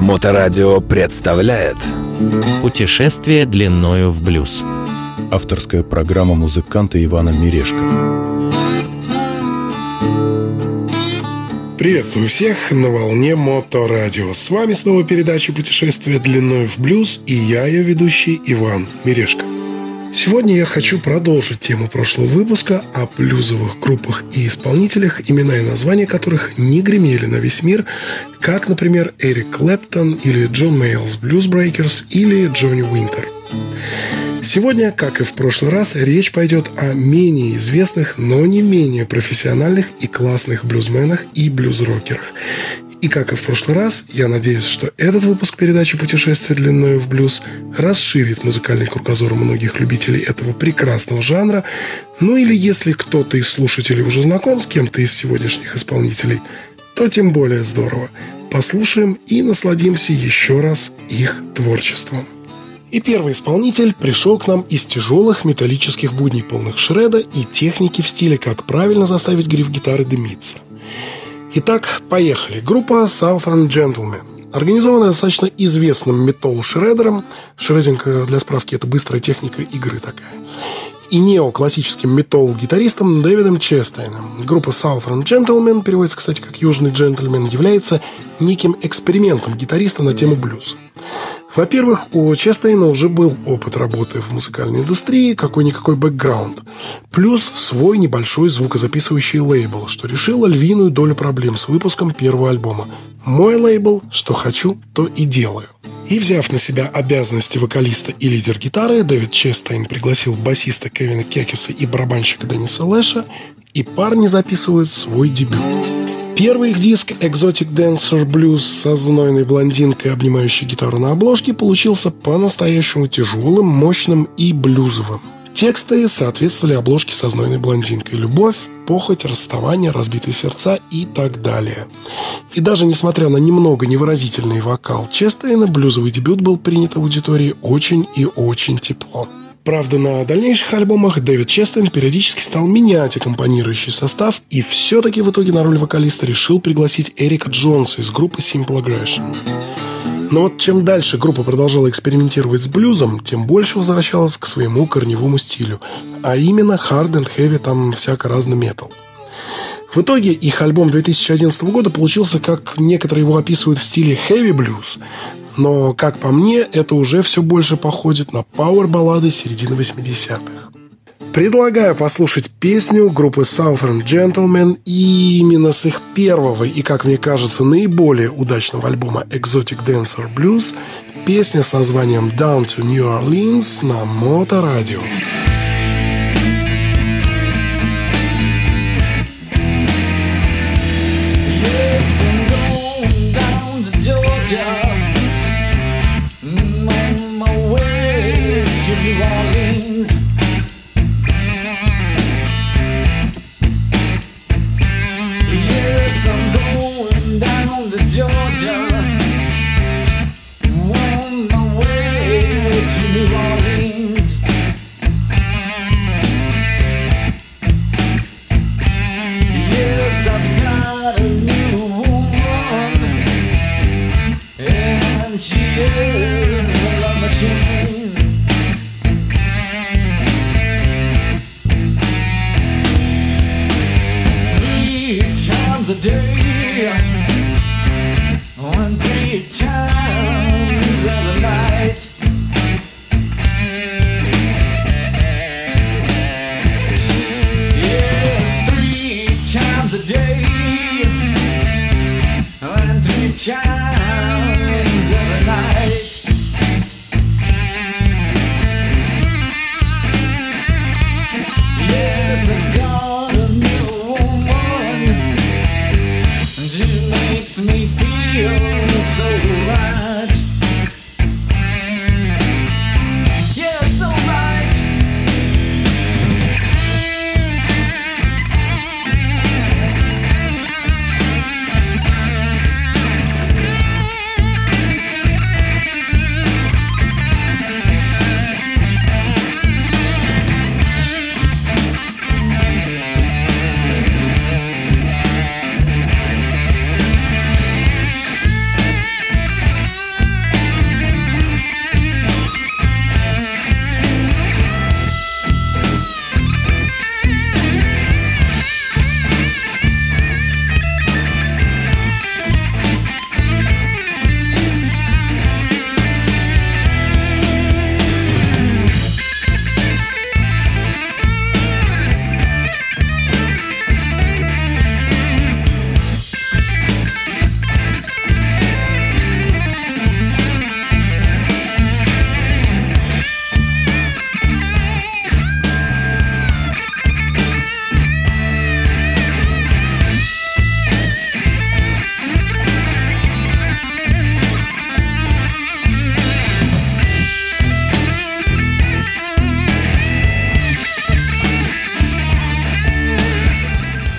Моторадио представляет Путешествие длиною в блюз. Авторская программа музыканта Ивана Мирешко. Приветствую всех на волне Моторадио. С вами снова передача «Путешествие длиной в блюз» и я, ее ведущий Иван Мирешко. Сегодня я хочу продолжить тему прошлого выпуска о блюзовых группах и исполнителях, имена и названия которых не гремели на весь мир, как, например, Эрик Клэптон или Джон Мейлс Breakers или Джонни Уинтер. Сегодня, как и в прошлый раз, речь пойдет о менее известных, но не менее профессиональных и классных блюзменах и блюзрокерах. И как и в прошлый раз, я надеюсь, что этот выпуск передачи «Путешествие длиною в блюз» расширит музыкальный кругозор многих любителей этого прекрасного жанра. Ну или если кто-то из слушателей уже знаком с кем-то из сегодняшних исполнителей, то тем более здорово. Послушаем и насладимся еще раз их творчеством. И первый исполнитель пришел к нам из тяжелых металлических будней полных шреда и техники в стиле «Как правильно заставить гриф гитары дымиться». Итак, поехали. Группа Southern Gentlemen. Организованная достаточно известным метал-шредером. Шрединг, э, для справки, это быстрая техника игры такая. И неоклассическим метал-гитаристом Дэвидом Честейном. Группа Southern Gentlemen, переводится, кстати, как «Южный джентльмен», является неким экспериментом гитариста на тему блюз. Во-первых, у Честейна уже был опыт работы в музыкальной индустрии, какой-никакой бэкграунд. Плюс свой небольшой звукозаписывающий лейбл, что решило львиную долю проблем с выпуском первого альбома. Мой лейбл «Что хочу, то и делаю». И взяв на себя обязанности вокалиста и лидер гитары, Дэвид Честейн пригласил басиста Кевина Кекиса и барабанщика Дениса Лэша, и парни записывают свой дебют. Первый их диск «Exotic Dancer Blues» со знойной блондинкой, обнимающей гитару на обложке, получился по-настоящему тяжелым, мощным и блюзовым. Тексты соответствовали обложке со знойной блондинкой «Любовь», «Похоть», «Расставание», «Разбитые сердца» и так далее. И даже несмотря на немного невыразительный вокал Честейна, блюзовый дебют был принят аудиторией очень и очень тепло. Правда, на дальнейших альбомах Дэвид Честен периодически стал менять аккомпанирующий состав и все-таки в итоге на роль вокалиста решил пригласить Эрика Джонса из группы Simple Aggression. Но вот чем дальше группа продолжала экспериментировать с блюзом, тем больше возвращалась к своему корневому стилю, а именно hard and heavy там всяко разный метал. В итоге их альбом 2011 года получился, как некоторые его описывают, в стиле heavy blues, но, как по мне, это уже все больше походит на пауэр-баллады середины 80-х. Предлагаю послушать песню группы Southern Gentlemen и именно с их первого и, как мне кажется, наиболее удачного альбома Exotic Dancer Blues песня с названием Down to New Orleans на Моторадио. радио Yeah.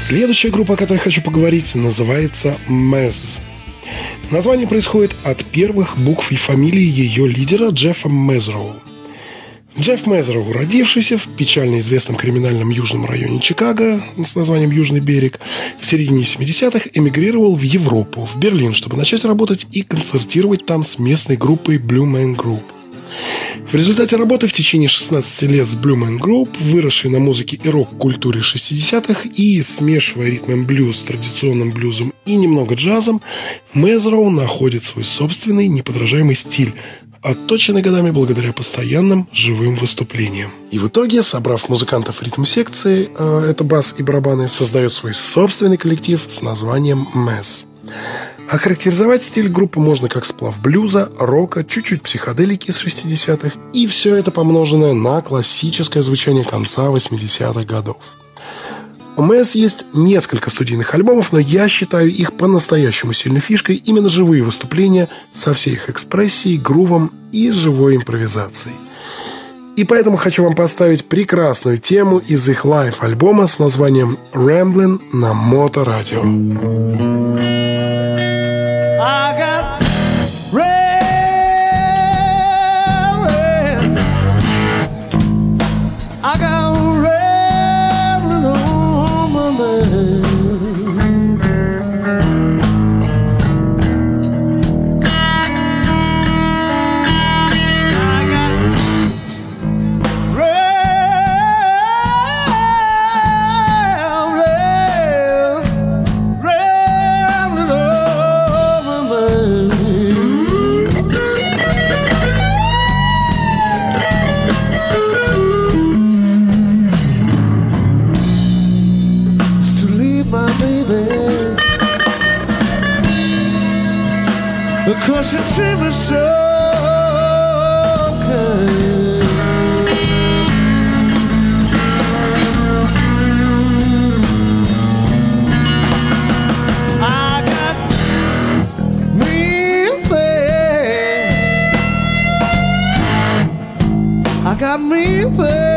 Следующая группа, о которой хочу поговорить, называется Mez. Название происходит от первых букв и фамилии ее лидера Джеффа Мезроу. Джефф Мезроу, родившийся в печально известном криминальном южном районе Чикаго с названием Южный берег, в середине 70-х эмигрировал в Европу, в Берлин, чтобы начать работать и концертировать там с местной группой Blue Man Group. В результате работы в течение 16 лет с Blue Man Group, выросшей на музыке и рок-культуре 60-х и смешивая ритм блюз с традиционным блюзом и немного джазом, Мезроу находит свой собственный неподражаемый стиль, отточенный годами благодаря постоянным живым выступлениям. И в итоге, собрав музыкантов ритм-секции, э, это бас и барабаны, создает свой собственный коллектив с названием Мэс. Охарактеризовать стиль группы можно как сплав блюза, рока, чуть-чуть психоделики с 60-х и все это помноженное на классическое звучание конца 80-х годов. У MC есть несколько студийных альбомов, но я считаю их по-настоящему сильной фишкой именно живые выступления со всей их экспрессией, грувом и живой импровизацией. И поэтому хочу вам поставить прекрасную тему из их лайв-альбома с названием «Ramblin' на Моторадио». I Czego życzy wysokiej got me there.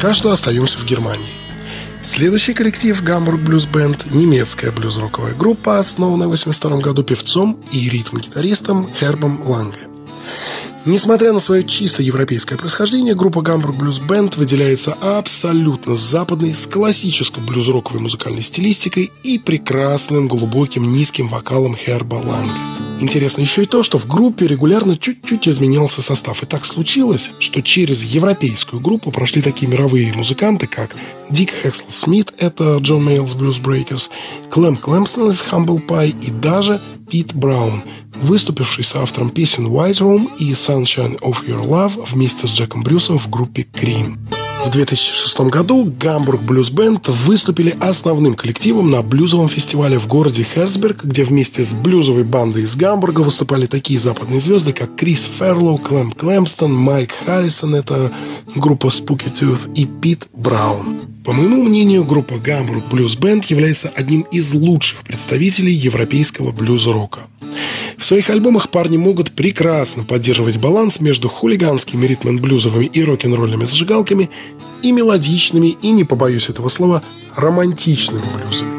Пока что остаемся в Германии. Следующий коллектив Гамбург Блюз Бенд – немецкая блюз-роковая группа, основанная в 1982 году певцом и ритм-гитаристом Хербом Ланге. Несмотря на свое чисто европейское происхождение, группа Гамбург Блюз Бенд выделяется абсолютно западной, с классической блюз-роковой музыкальной стилистикой и прекрасным глубоким низким вокалом Херба Ланге. Интересно еще и то, что в группе регулярно чуть-чуть изменялся состав. И так случилось, что через европейскую группу прошли такие мировые музыканты, как Дик Хекслс Смит, это Джон Мейлс Blues Breakers, Клэм Клэмстон из Humble Pie и даже Пит Браун, выступивший с автором песен White Room и Sunshine of Your Love вместе с Джеком Брюсом в группе Cream. В В 2006 году Гамбург Блюз Бенд выступили основным коллективом на блюзовом фестивале в городе Херцберг, где вместе с блюзовой бандой из Гамбурга выступали такие западные звезды, как Крис Ферлоу, Клэм Клэмстон, Майк Харрисон, это группа Spooky Tooth и Пит Браун. По моему мнению, группа Гамбург Блюз Бенд является одним из лучших представителей европейского блюз-рока. В своих альбомах парни могут прекрасно поддерживать баланс между хулиганскими ритм-блюзовыми и рок-н-ролльными зажигалками и мелодичными, и, не побоюсь этого слова, романтичными блюзами.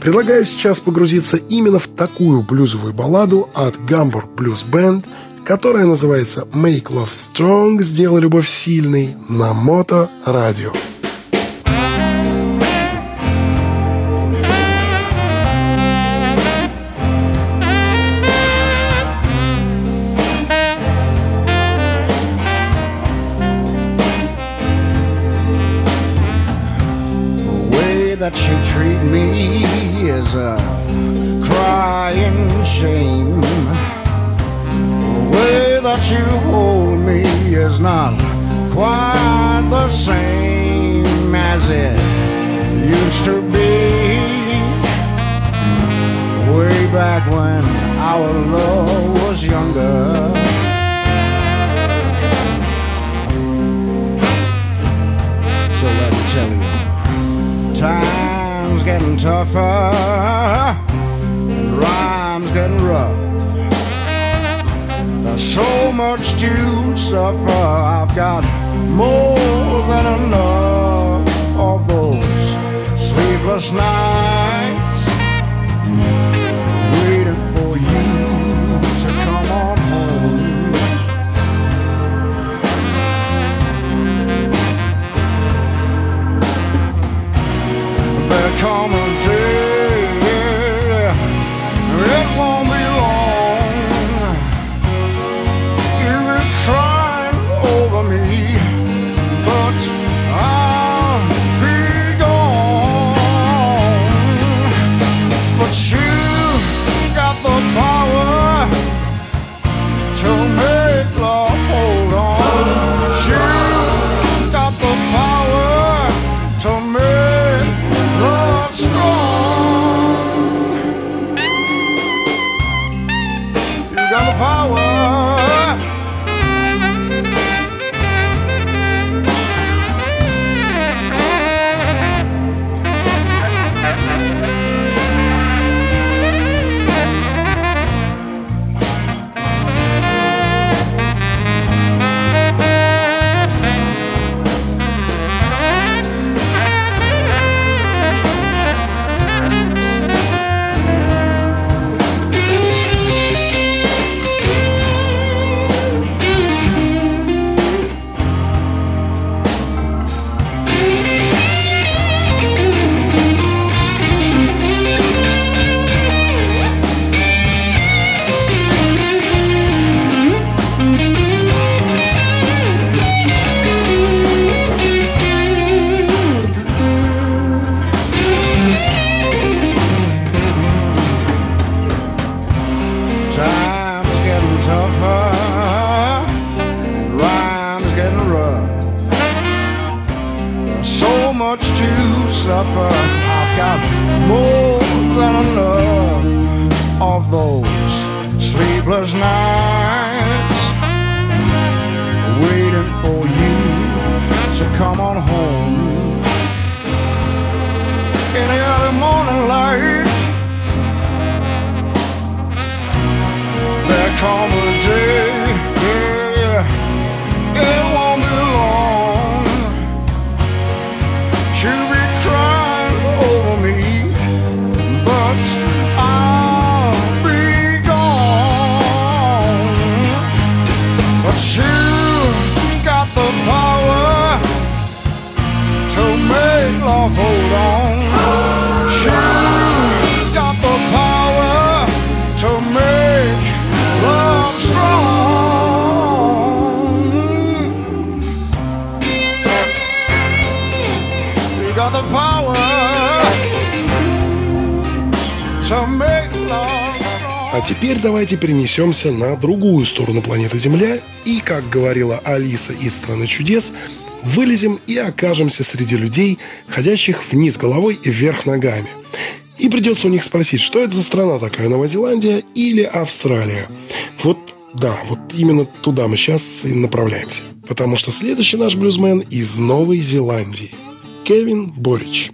Предлагаю сейчас погрузиться именно в такую блюзовую балладу от Hamburg Blues Band, которая называется «Make Love Strong» «Сделай любовь сильной» на Мото Радио. Our love was younger. So let me tell you, time's getting tougher, and rhymes getting rough. There's so much to suffer. I've got more than enough of those sleepless nights, come a day, suffer. I've got more than enough of those sleepless nights, waiting for you to come on home in the early morning light. There come a day, А теперь давайте перенесемся на другую сторону планеты Земля и, как говорила Алиса из «Страны чудес», вылезем и окажемся среди людей, ходящих вниз головой и вверх ногами. И придется у них спросить, что это за страна такая, Новая Зеландия или Австралия. Вот да, вот именно туда мы сейчас и направляемся. Потому что следующий наш блюзмен из Новой Зеландии. Кевин Борич.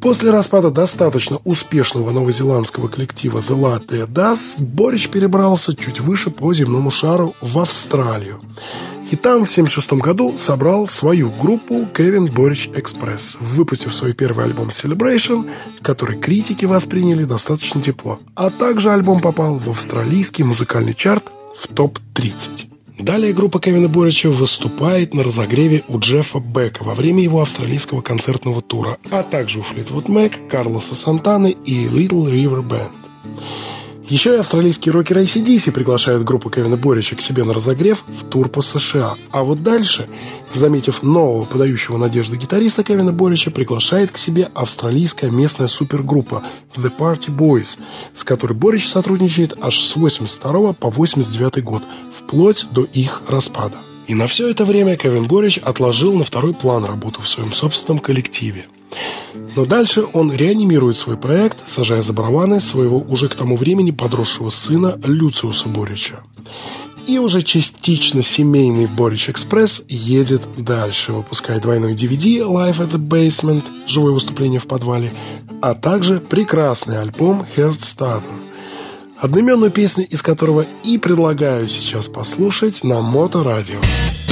После распада достаточно успешного новозеландского коллектива The Latte Das Борич перебрался чуть выше по земному шару в Австралию. И там в 1976 году собрал свою группу Кевин Борич Экспресс, выпустив свой первый альбом Celebration, который критики восприняли достаточно тепло. А также альбом попал в австралийский музыкальный чарт в топ-30. Далее группа Кевина Борича выступает на разогреве у Джеффа Бека во время его австралийского концертного тура, а также у Флитвуд Мэк, Карлоса Сантаны и Little River Band. Еще и австралийские рокеры ACDC приглашают группу Кевина Борича к себе на разогрев в тур по США. А вот дальше, заметив нового подающего надежды гитариста Кевина Борича, приглашает к себе австралийская местная супергруппа The Party Boys, с которой Борич сотрудничает аж с 82 по 89 год, вплоть до их распада. И на все это время Кевин Борич отложил на второй план работу в своем собственном коллективе – но дальше он реанимирует свой проект, сажая за барабаны своего уже к тому времени подросшего сына Люциуса Борича. И уже частично семейный Борич Экспресс едет дальше, выпуская двойной DVD Live at the Basement, живое выступление в подвале, а также прекрасный альбом Heartstarter, одноименную песню из которого и предлагаю сейчас послушать на Моторадио. радио.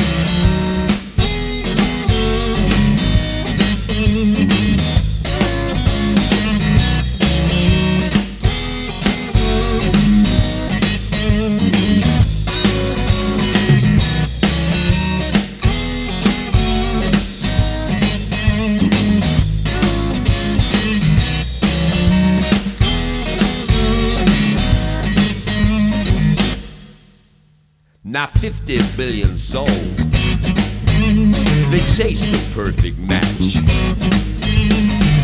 Now 50 billion souls. They chase the perfect match.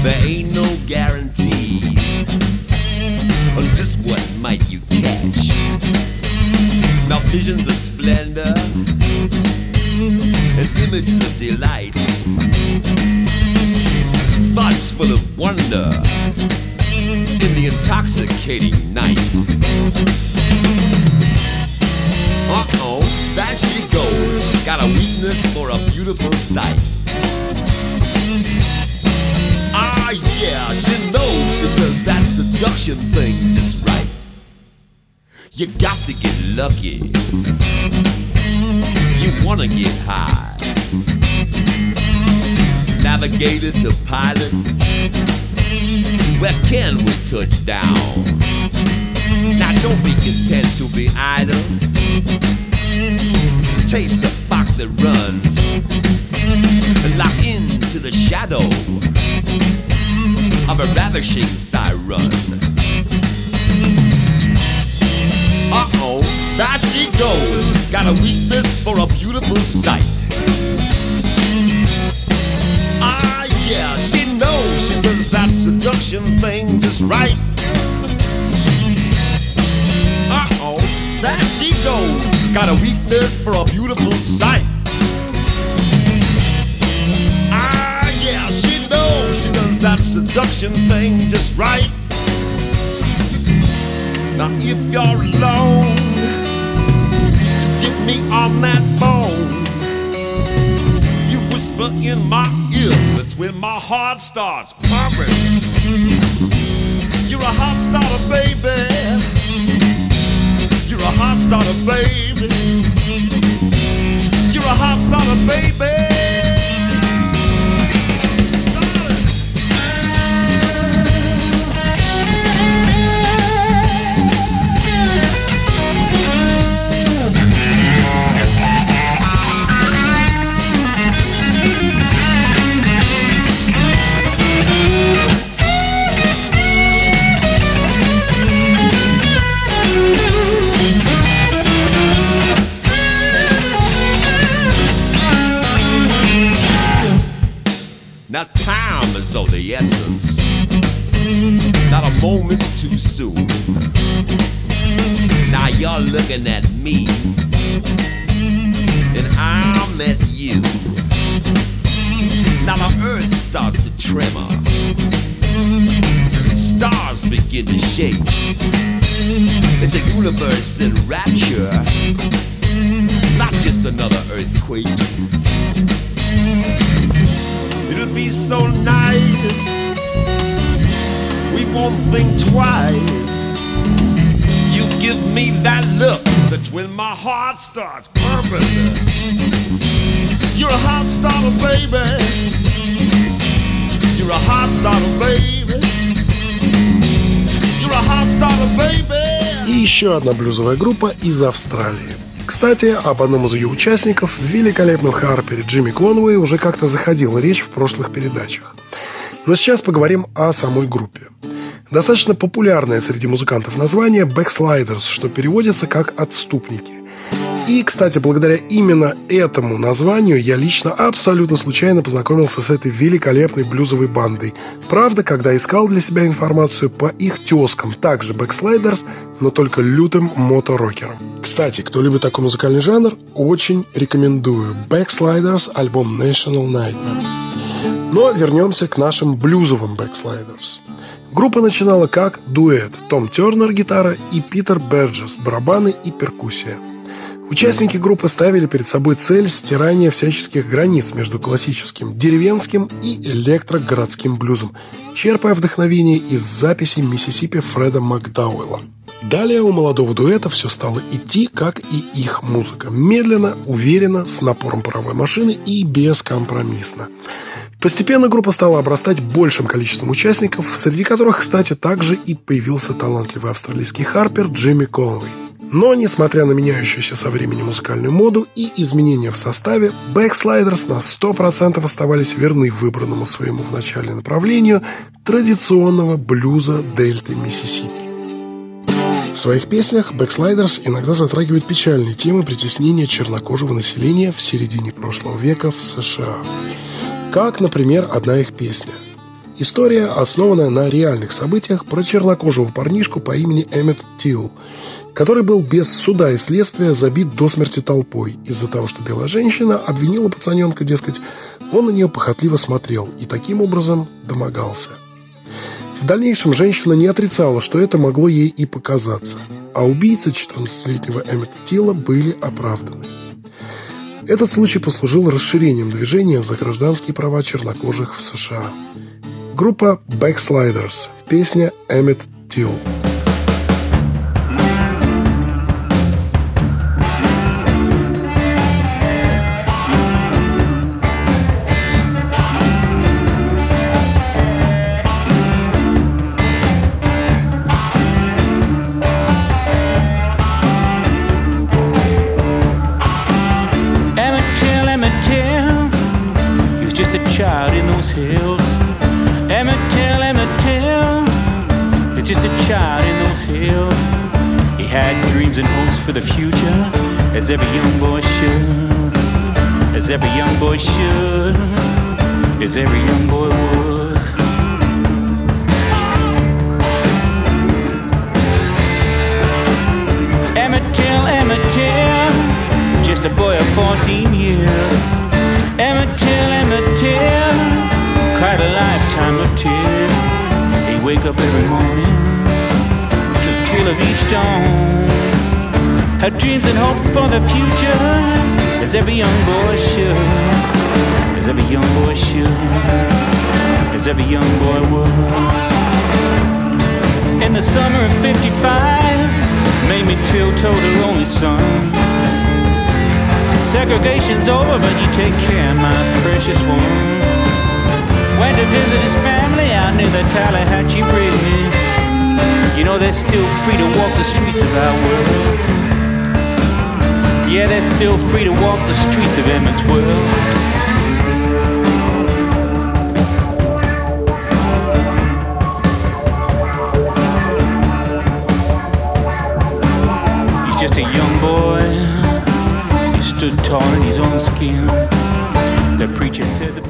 There ain't no guarantees on just what might you catch. Now visions of splendor and images of delights. Thoughts full of wonder in the intoxicating night. Uh-oh, she goes. Got a weakness for a beautiful sight. Ah, yeah, she knows she does that seduction thing just right. You got to get lucky. You wanna get high. Navigator to pilot. Where can we touch down? Now don't be content to be idle. Chase the fox that runs. Lock into the shadow of a ravishing siren. Uh oh, there she goes. Got a weakness for a beautiful sight. Ah, yeah, she knows she does that seduction thing just right. Uh oh, there she goes. Got a weakness for a beautiful sight. Ah, yeah, she knows she does that seduction thing just right. Now, if you're alone, just get me on that phone. You whisper in my ear, that's when my heart starts pumping. You're a hot starter, baby. You're a hot starter, baby. You're a hot starter, baby. Pumping. You're a hot starter, baby. You're a hot starter, baby. You're a hot starter, baby. И еще одна блюзовая группа из Австралии. Кстати, об одном из ее участников, великолепном Харпере Джимми Конвей, уже как-то заходила речь в прошлых передачах. Но сейчас поговорим о самой группе. Достаточно популярное среди музыкантов название «Backsliders», что переводится как «отступники». И, кстати, благодаря именно этому названию я лично абсолютно случайно познакомился с этой великолепной блюзовой бандой. Правда, когда искал для себя информацию по их тезкам, также Backsliders, но только лютым моторокером. Кстати, кто любит такой музыкальный жанр, очень рекомендую. Backsliders, альбом National Nightmare. Но вернемся к нашим блюзовым Backsliders. Группа начинала как дуэт Том Тернер гитара и Питер Берджес барабаны и перкуссия. Участники группы ставили перед собой цель стирания всяческих границ между классическим деревенским и электрогородским блюзом, черпая вдохновение из записей Миссисипи Фреда Макдауэлла. Далее у молодого дуэта все стало идти, как и их музыка. Медленно, уверенно, с напором паровой машины и бескомпромиссно. Постепенно группа стала обрастать большим количеством участников, среди которых, кстати, также и появился талантливый австралийский харпер Джимми Коловей. Но, несмотря на меняющуюся со временем музыкальную моду и изменения в составе, Backsliders на 100% оставались верны выбранному своему в начале направлению традиционного блюза дельты Миссисипи. В своих песнях Backsliders иногда затрагивают печальные темы притеснения чернокожего населения в середине прошлого века в США. Как, например, одна их песня. История, основанная на реальных событиях про чернокожего парнишку по имени Эммет Тилл, который был без суда и следствия забит до смерти толпой из-за того, что белая женщина обвинила пацаненка, дескать, он на нее похотливо смотрел и таким образом домогался. В дальнейшем женщина не отрицала, что это могло ей и показаться, а убийцы 14-летнего Эммета Тилла были оправданы. Этот случай послужил расширением движения за гражданские права чернокожих в США. Группа Backsliders. Песня Эммет Тилл. Every young boy should, as every young boy should, as every young boy would. Emmett Till, Emmett Till, just a boy of 14 years. Emmett Till, Emmett Till, cried a lifetime of tears. He'd wake up every morning to the thrill of each dawn. Had dreams and hopes for the future, as every young boy should, as every young boy should, as every young boy would. In the summer of 55, Mamie Till told her only son. Segregation's over, but you take care, my precious one. Went to visit his family out near the Tallahatchie Bridge. You know they're still free to walk the streets of our world. Yeah, they're still free to walk the streets of Emmett's world. He's just a young boy. He stood tall in his own skin.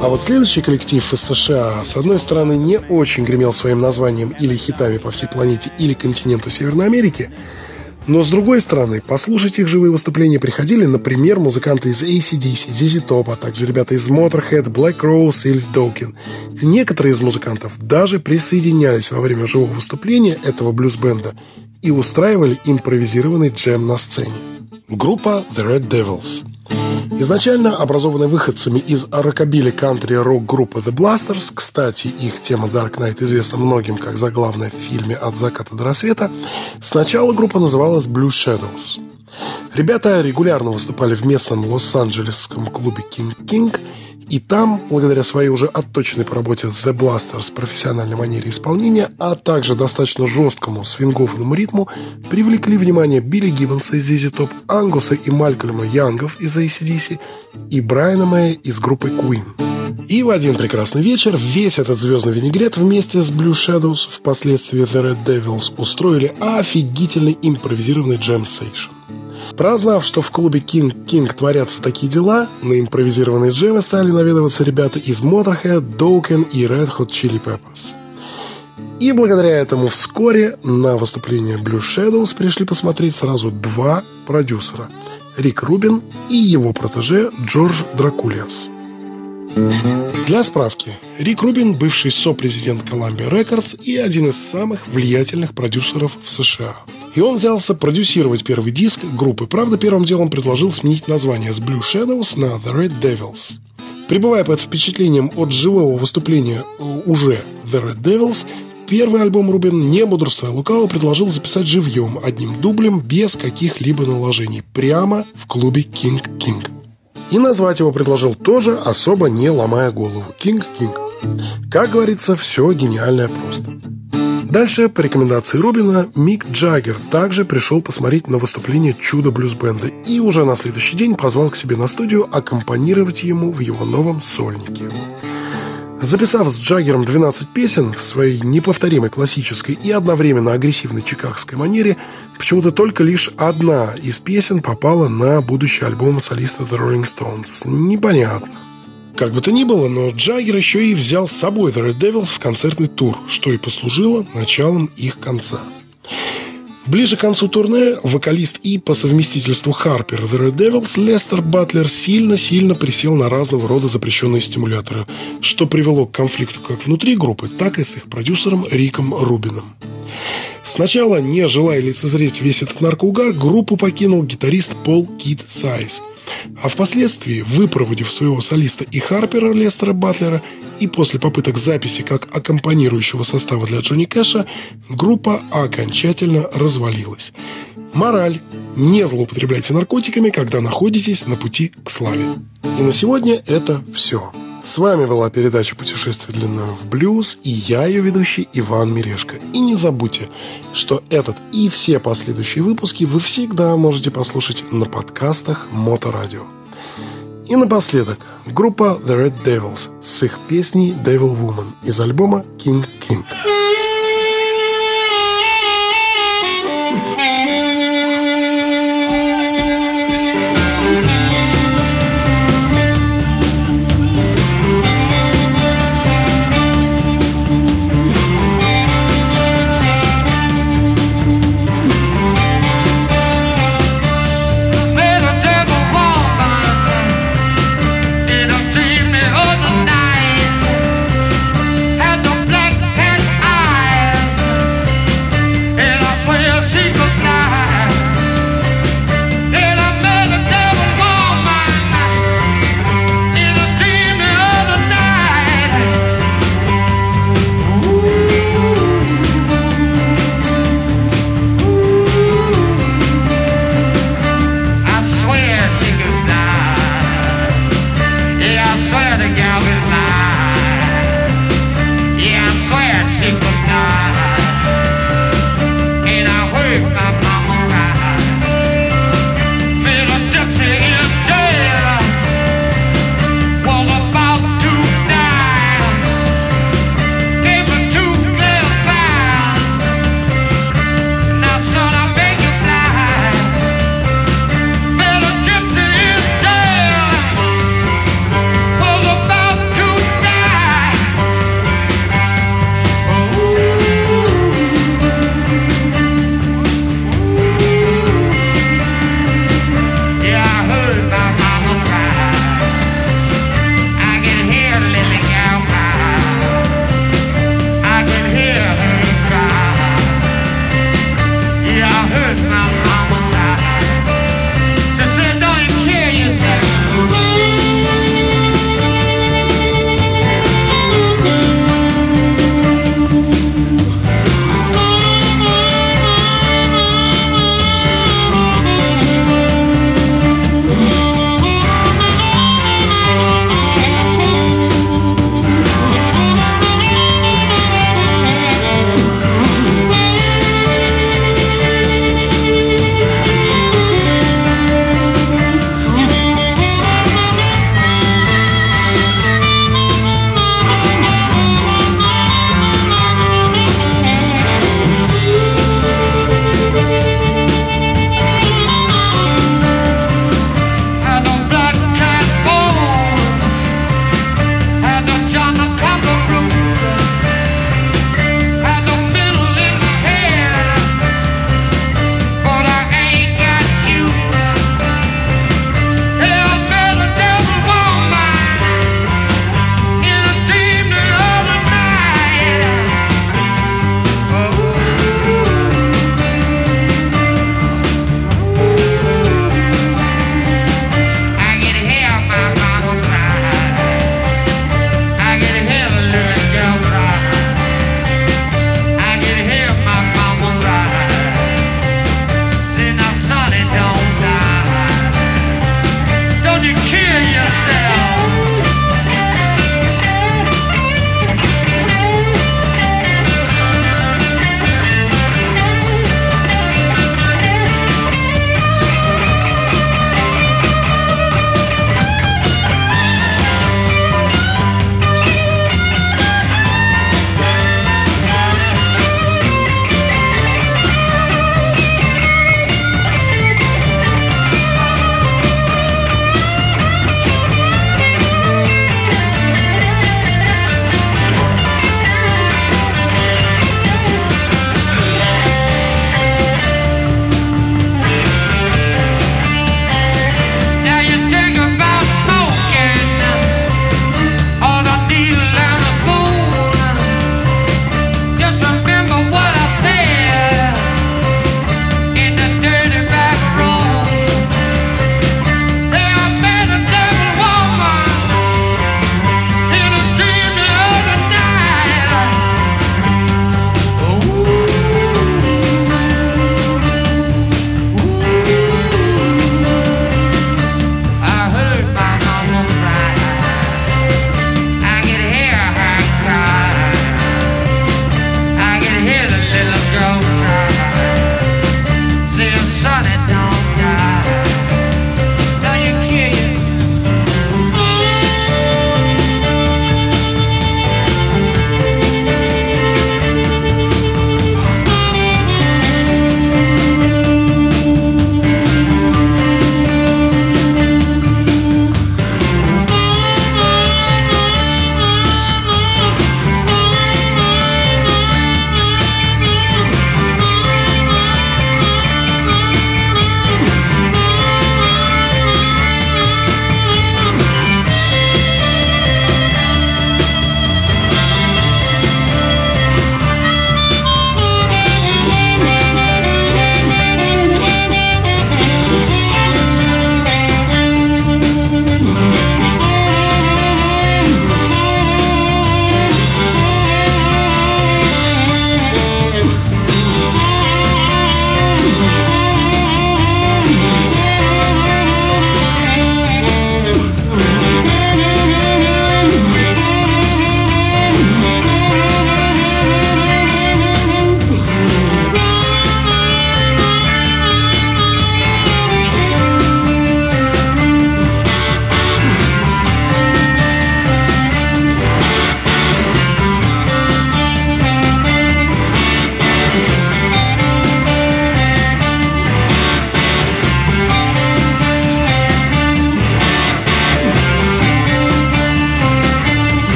А вот следующий коллектив из США, с одной стороны, не очень гремел своим названием или хитами по всей планете или континенту Северной Америки, Но с другой стороны, послушать их живые выступления приходили, например, музыканты из ACDC, ZZ Top, а также ребята из Motorhead, Black Rose или Dawkins. Некоторые из музыкантов даже присоединялись во время живого выступления этого блюз-бенда и устраивали импровизированный джем на сцене. Группа The Red Devils – Изначально образованные выходцами из рокобили кантри рок-группы The Blasters, кстати, их тема Dark Knight известна многим как заглавная в фильме «От заката до рассвета», сначала группа называлась Blue Shadows. Ребята регулярно выступали в местном лос-анджелесском клубе King King – и там, благодаря своей уже отточенной по работе The Blasters профессиональной манере исполнения, а также достаточно жесткому свинговному ритму, привлекли внимание Билли Гиббонса из ZZ Top, Ангуса и Малькольма Янгов из ACDC и Брайана Мэя из группы Queen. И в один прекрасный вечер весь этот звездный винегрет вместе с Blue Shadows, впоследствии The Red Devils, устроили офигительный импровизированный джем-сейшн. Прознав, что в клубе King King творятся такие дела, на импровизированные джемы стали наведываться ребята из Motorhead, Dokken и Red Hot Chili Peppers. И благодаря этому вскоре на выступление Blue Shadows пришли посмотреть сразу два продюсера – Рик Рубин и его протеже Джордж Дракулиас. Для справки, Рик Рубин – бывший сопрезидент Columbia Records и один из самых влиятельных продюсеров в США – и он взялся продюсировать первый диск группы. Правда, первым делом предложил сменить название с Blue Shadows на The Red Devils. Прибывая под впечатлением от живого выступления уже The Red Devils, первый альбом Рубин, не мудрствуя лукаво, предложил записать живьем, одним дублем, без каких-либо наложений, прямо в клубе King King. И назвать его предложил тоже, особо не ломая голову. King King. Как говорится, все гениальное просто. Дальше, по рекомендации Робина, Мик Джаггер также пришел посмотреть на выступление чудо блюз-бенда и уже на следующий день позвал к себе на студию аккомпанировать ему в его новом сольнике. Записав с Джаггером 12 песен в своей неповторимой классической и одновременно агрессивной чикагской манере, почему-то только лишь одна из песен попала на будущий альбом солиста The Rolling Stones. Непонятно. Как бы то ни было, но Джаггер еще и взял с собой The Red Devils в концертный тур, что и послужило началом их конца. Ближе к концу турне вокалист и по совместительству Харпер The Red Devils Лестер Батлер сильно-сильно присел на разного рода запрещенные стимуляторы, что привело к конфликту как внутри группы, так и с их продюсером Риком Рубином. Сначала, не желая лицезреть весь этот наркоугар, группу покинул гитарист Пол Кит Сайз – а впоследствии, выпроводив своего солиста и Харпера Лестера Батлера, и после попыток записи как аккомпанирующего состава для Джонни Кэша, группа окончательно развалилась. Мораль. Не злоупотребляйте наркотиками, когда находитесь на пути к славе. И на сегодня это все. С вами была передача «Путешествие длиною в блюз» и я, ее ведущий Иван Мирешко. И не забудьте, что этот и все последующие выпуски вы всегда можете послушать на подкастах Моторадио. И напоследок, группа The Red Devils с их песней Devil Woman из альбома King King.